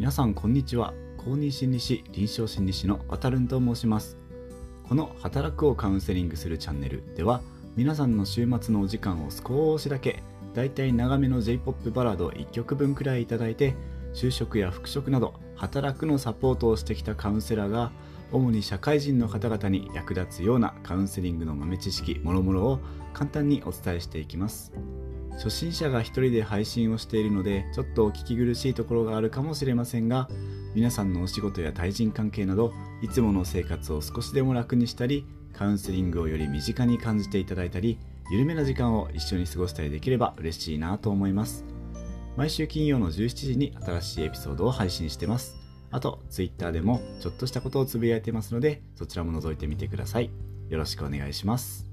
皆さんこんにちは。公認心理師臨床心理師の渡るんと申します。この働くをカウンセリングするチャンネルでは皆さんの週末のお時間を少しだけだいたい長めの J-POP バラード1曲分くらいいただいて就職や復職など働くのサポートをしてきたカウンセラーが主に社会人の方々に役立つようなカウンセリングの豆知識もろもろを簡単にお伝えしていきます。初心者が一人で配信をしているのでちょっとお聞き苦しいところがあるかもしれませんが皆さんのお仕事や対人関係などいつもの生活を少しでも楽にしたりカウンセリングをより身近に感じていただいたり緩めな時間を一緒に過ごしたりできれば嬉しいなと思います。毎週金曜の17時に新しいエピソードを配信してます。あと Twitter でもちょっとしたことをつぶやいてますのでそちらも覗いてみてください。よろしくお願いします。